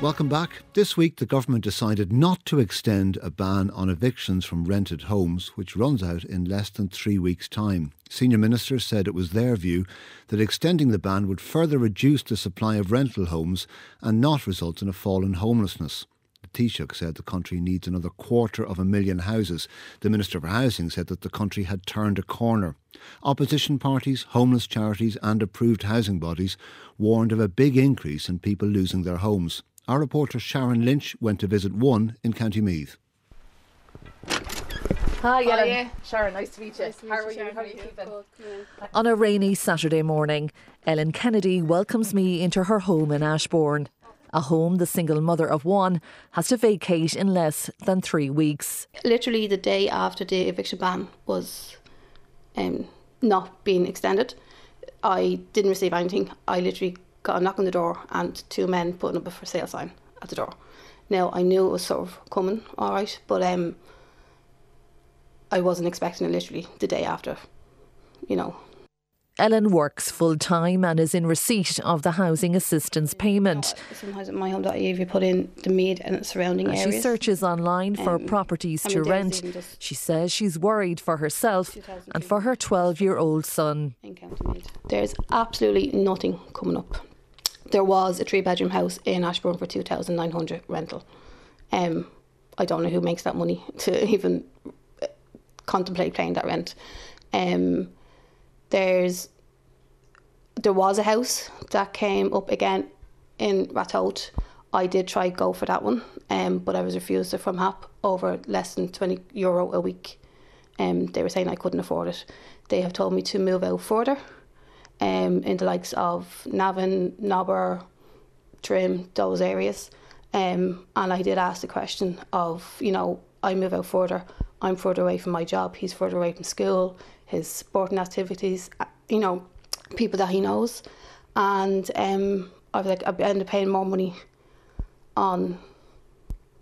Welcome back. This week, the government decided not to extend a ban on evictions from rented homes, which runs out in less than three weeks' time. Senior ministers said it was their view that extending the ban would further reduce the supply of rental homes and not result in a fall in homelessness. The Taoiseach said the country needs another quarter of a million houses. The Minister for Housing said that the country had turned a corner. Opposition parties, homeless charities, and approved housing bodies warned of a big increase in people losing their homes. Our reporter Sharon Lynch went to visit one in County Meath. Hi, Ellen. Sharon, nice to meet you. Nice to meet How you, are you? Sharon. How are you keeping? On a rainy Saturday morning, Ellen Kennedy welcomes me into her home in Ashbourne. A home the single mother of one has to vacate in less than three weeks. Literally the day after the eviction ban was um, not being extended, I didn't receive anything. I literally got a knock on the door and two men putting up a for sale sign at the door. Now I knew it was sort of coming, all right, but um, I wasn't expecting it literally the day after, you know. Ellen works full time and is in receipt of the housing assistance payment. Sometimes at myhome.ie, if you put in the Meath and its surrounding As areas. she searches online for Um, properties to rent, she says she's worried for herself and for her 12 year old son. in County Meath. There's absolutely nothing coming up. There was a three bedroom house in Ashbourne for 2,900 rental. Um, I don't know who makes that money to even uh, contemplate paying that rent. Um, there's there was a house that came up again in Ratoath. I did try go for that one, um, but I was refused from HAP over less than 20 euro a week. Um, they were saying I couldn't afford it. They have told me to move out further um, in the likes of Navan, Nobber, Trim, those areas. Um, and I did ask the question of, you know, I move out further, I'm further away from my job, he's further away from school, his sporting activities, uh, you know, people that he knows. And um, I was like, I end up paying more money on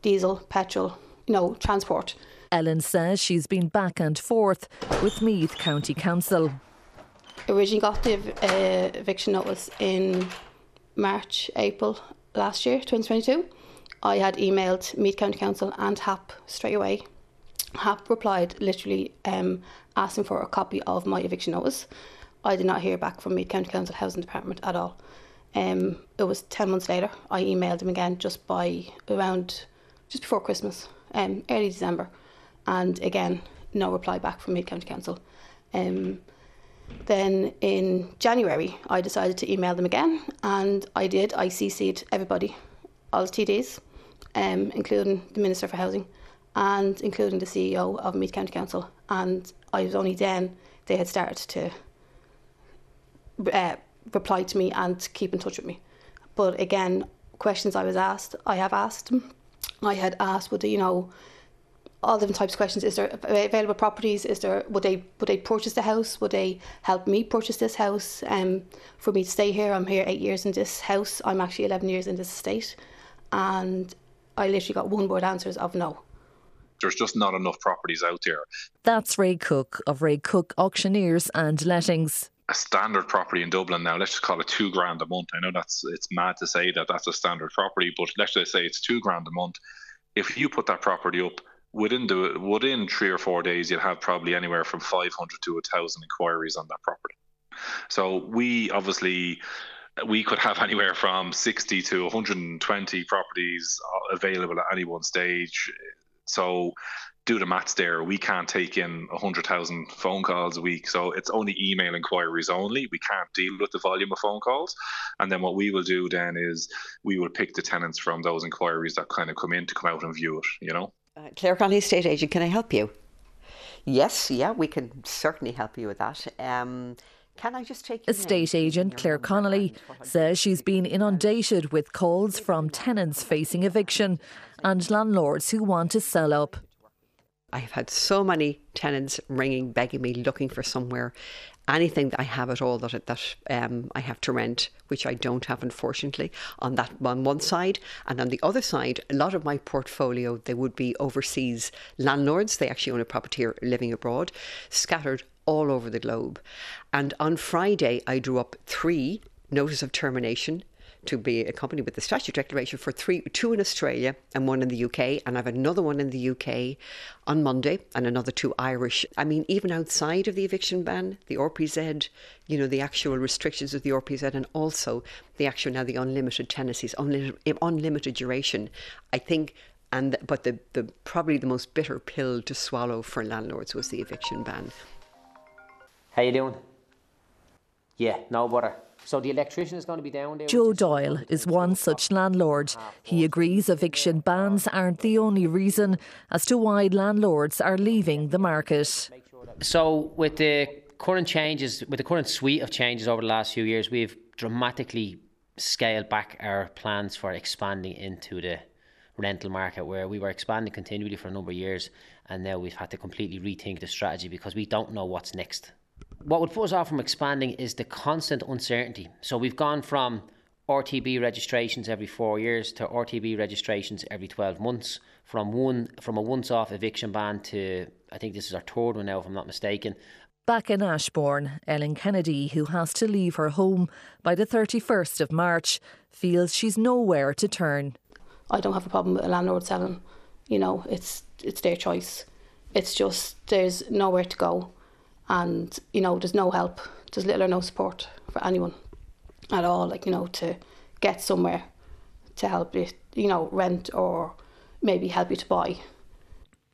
diesel, petrol, you know, transport. Ellen says she's been back and forth with Meath County Council. Originally got the uh, eviction notice in March, April last year, 2022. I had emailed Meath County Council and HAP straight away. HAP replied literally um, asking for a copy of my eviction notice. I did not hear back from Meath County Council Housing Department at all. Um, it was 10 months later, I emailed them again just by around, just before Christmas, um, early December. And again, no reply back from Meath County Council. Um, then in January, I decided to email them again, and I did. I CC'd everybody, all the TDs, um, including the Minister for Housing and including the CEO of Meath County Council. And I was only then they had started to uh, reply to me and keep in touch with me. But again, questions I was asked, I have asked them. I had asked, would you know, all different types of questions. Is there available properties? Is there would they would they purchase the house? Would they help me purchase this house? Um, for me to stay here, I'm here eight years in this house. I'm actually eleven years in this estate, and I literally got one word answers of no. There's just not enough properties out there. That's Ray Cook of Ray Cook Auctioneers and Lettings. A standard property in Dublin now, let's just call it two grand a month. I know that's it's mad to say that that's a standard property, but let's just say it's two grand a month. If you put that property up within the within three or four days, you'll have probably anywhere from 500 to a thousand inquiries on that property. So we obviously we could have anywhere from 60 to 120 properties uh, available at any one stage. So do the maths there. We can't take in 100,000 phone calls a week. So it's only email inquiries only. We can't deal with the volume of phone calls. And then what we will do then is we will pick the tenants from those inquiries that kind of come in to come out and view it, you know? Uh, Clare Connolly, estate agent, can I help you? Yes, yeah, we can certainly help you with that. Um, can I just take your Estate name, agent Claire number Connolly and what I'll says she's been inundated with calls from tenants facing eviction and landlords who want to sell up. I have had so many tenants ringing, begging me, looking for somewhere, anything that I have at all that that um, I have to rent, which I don't have, unfortunately. On that on one side, and on the other side, a lot of my portfolio they would be overseas landlords. They actually own a property here, living abroad, scattered all over the globe. And on Friday, I drew up three notice of termination to be accompanied with the statute declaration for three, two in Australia and one in the UK, and I have another one in the UK on Monday, and another two Irish. I mean, even outside of the eviction ban, the RPZ, you know, the actual restrictions of the RPZ, and also the actual now the unlimited tenancies, unlimited, unlimited duration. I think and but the, the probably the most bitter pill to swallow for landlords was the eviction ban. How you doing? Yeah, no bother. Uh, so the electrician is going to be down there. Joe Doyle is one such landlord. He agrees eviction bans aren't the only reason as to why landlords are leaving the market. So with the current changes, with the current suite of changes over the last few years, we've dramatically scaled back our plans for expanding into the rental market where we were expanding continually for a number of years and now we've had to completely rethink the strategy because we don't know what's next what would put us off from expanding is the constant uncertainty. So we've gone from RTB registrations every four years to RTB registrations every 12 months. From one from a once off eviction ban to I think this is our third one now, if I'm not mistaken. Back in Ashbourne, Ellen Kennedy, who has to leave her home by the 31st of March, feels she's nowhere to turn. I don't have a problem with a landlord selling. You know, it's it's their choice. It's just there's nowhere to go and you know there's no help there's little or no support for anyone at all like you know to get somewhere to help you you know rent or maybe help you to buy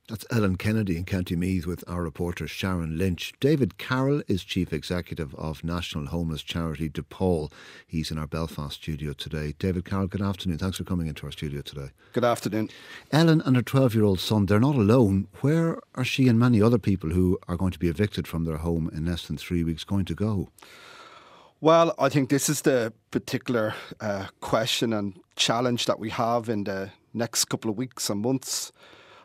that's Ellen Kennedy in County Meath with our reporter Sharon Lynch. David Carroll is Chief Executive of National Homeless Charity DePaul. He's in our Belfast studio today. David Carroll, good afternoon. Thanks for coming into our studio today. Good afternoon. Ellen and her 12 year old son, they're not alone. Where are she and many other people who are going to be evicted from their home in less than three weeks going to go? Well, I think this is the particular uh, question and challenge that we have in the next couple of weeks and months.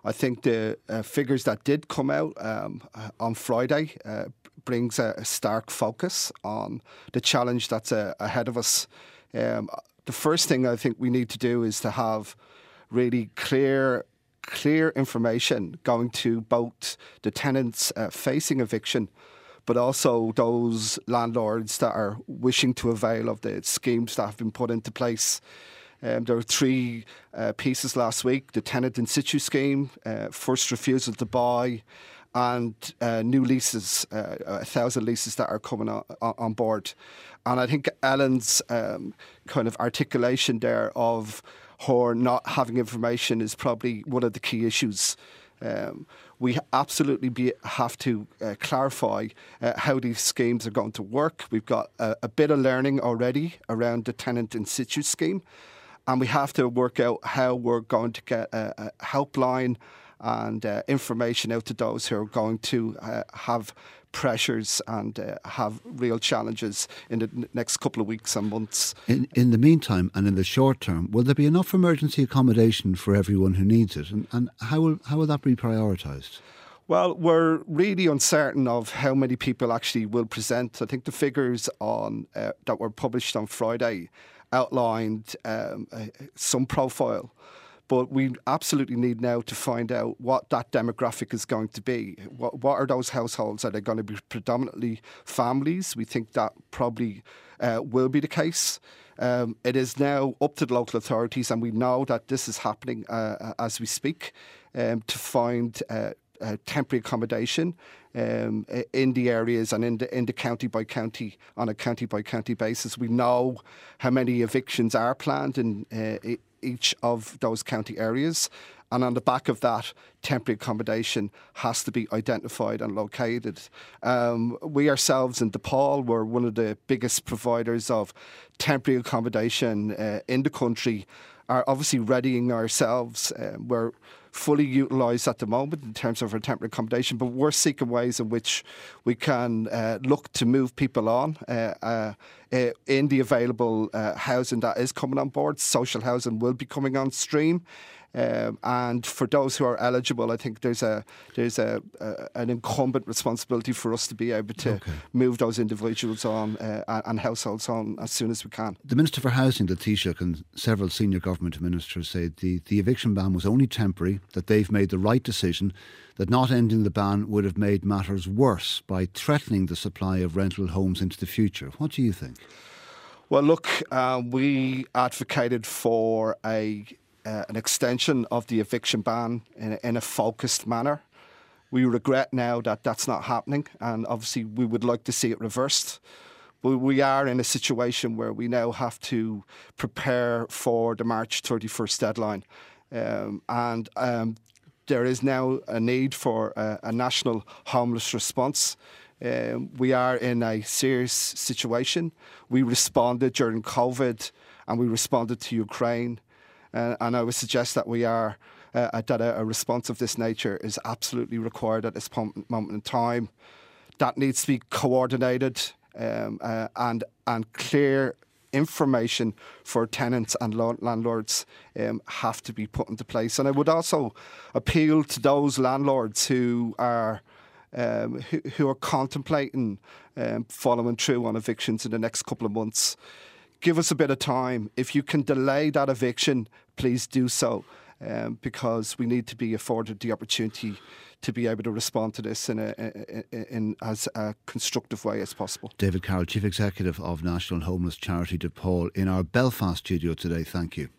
I think the uh, figures that did come out um, uh, on Friday uh, brings a, stark focus on the challenge that's uh, ahead of us. Um, the first thing I think we need to do is to have really clear clear information going to both the tenants uh, facing eviction but also those landlords that are wishing to avail of the schemes that have been put into place. Um, there were three uh, pieces last week the tenant in situ scheme, uh, first refusal to buy, and uh, new leases, uh, a thousand leases that are coming on, on board. And I think Ellen's um, kind of articulation there of her not having information is probably one of the key issues. Um, we absolutely be, have to uh, clarify uh, how these schemes are going to work. We've got a, a, bit of learning already around the tenant in situ scheme and we have to work out how we're going to get a, a helpline and uh, information out to those who are going to uh, have pressures and uh, have real challenges in the next couple of weeks and months. In, in the meantime, and in the short term, will there be enough emergency accommodation for everyone who needs it? And, and how, will, how will that be prioritised? Well, we're really uncertain of how many people actually will present. I think the figures on uh, that were published on Friday outlined um, some profile. But we absolutely need now to find out what that demographic is going to be. What, what are those households? Are they going to be predominantly families? We think that probably uh, will be the case. Um, it is now up to the local authorities, and we know that this is happening uh, as we speak, um, to find uh, uh, temporary accommodation um, in the areas and in the in the county by county on a county by county basis. We know how many evictions are planned in uh, each of those county areas. And on the back of that, temporary accommodation has to be identified and located. Um, we ourselves in DePaul were one of the biggest providers of temporary accommodation uh, in the country. Are obviously readying ourselves. Uh, we're fully utilised at the moment in terms of our temporary accommodation, but we're seeking ways in which we can uh, look to move people on uh, uh, uh in the available uh, housing that is coming on board. Social housing will be coming on stream. Um, and for those who are eligible, I think there's a there's a, a an incumbent responsibility for us to be able to okay. move those individuals on uh, and households on as soon as we can. The Minister for Housing, the Taoiseach, and several senior government ministers say the, the eviction ban was only temporary, that they've made the right decision, that not ending the ban would have made matters worse by threatening the supply of rental homes into the future. What do you think? Well, look, uh, we advocated for a uh, an extension of the eviction ban in a, in a focused manner. We regret now that that's not happening, and obviously we would like to see it reversed. But we are in a situation where we now have to prepare for the March 31st deadline. Um, and um, there is now a need for a, a national homeless response. Um, we are in a serious situation. We responded during COVID and we responded to Ukraine. Uh, and I would suggest that we are uh, that a, a, response of this nature is absolutely required at this moment in time. That needs to be coordinated um, uh, and and clear information for tenants and landlords um, have to be put into place. And I would also appeal to those landlords who are um, who, who, are contemplating um, following through on evictions in the next couple of months. Give us a bit of time. If you can delay that eviction, please do so um, because we need to be afforded the opportunity to be able to respond to this in, a, in, in, as a constructive way as possible. David Carroll, Chief Executive of National Homeless Charity DePaul, in our Belfast studio today. Thank you.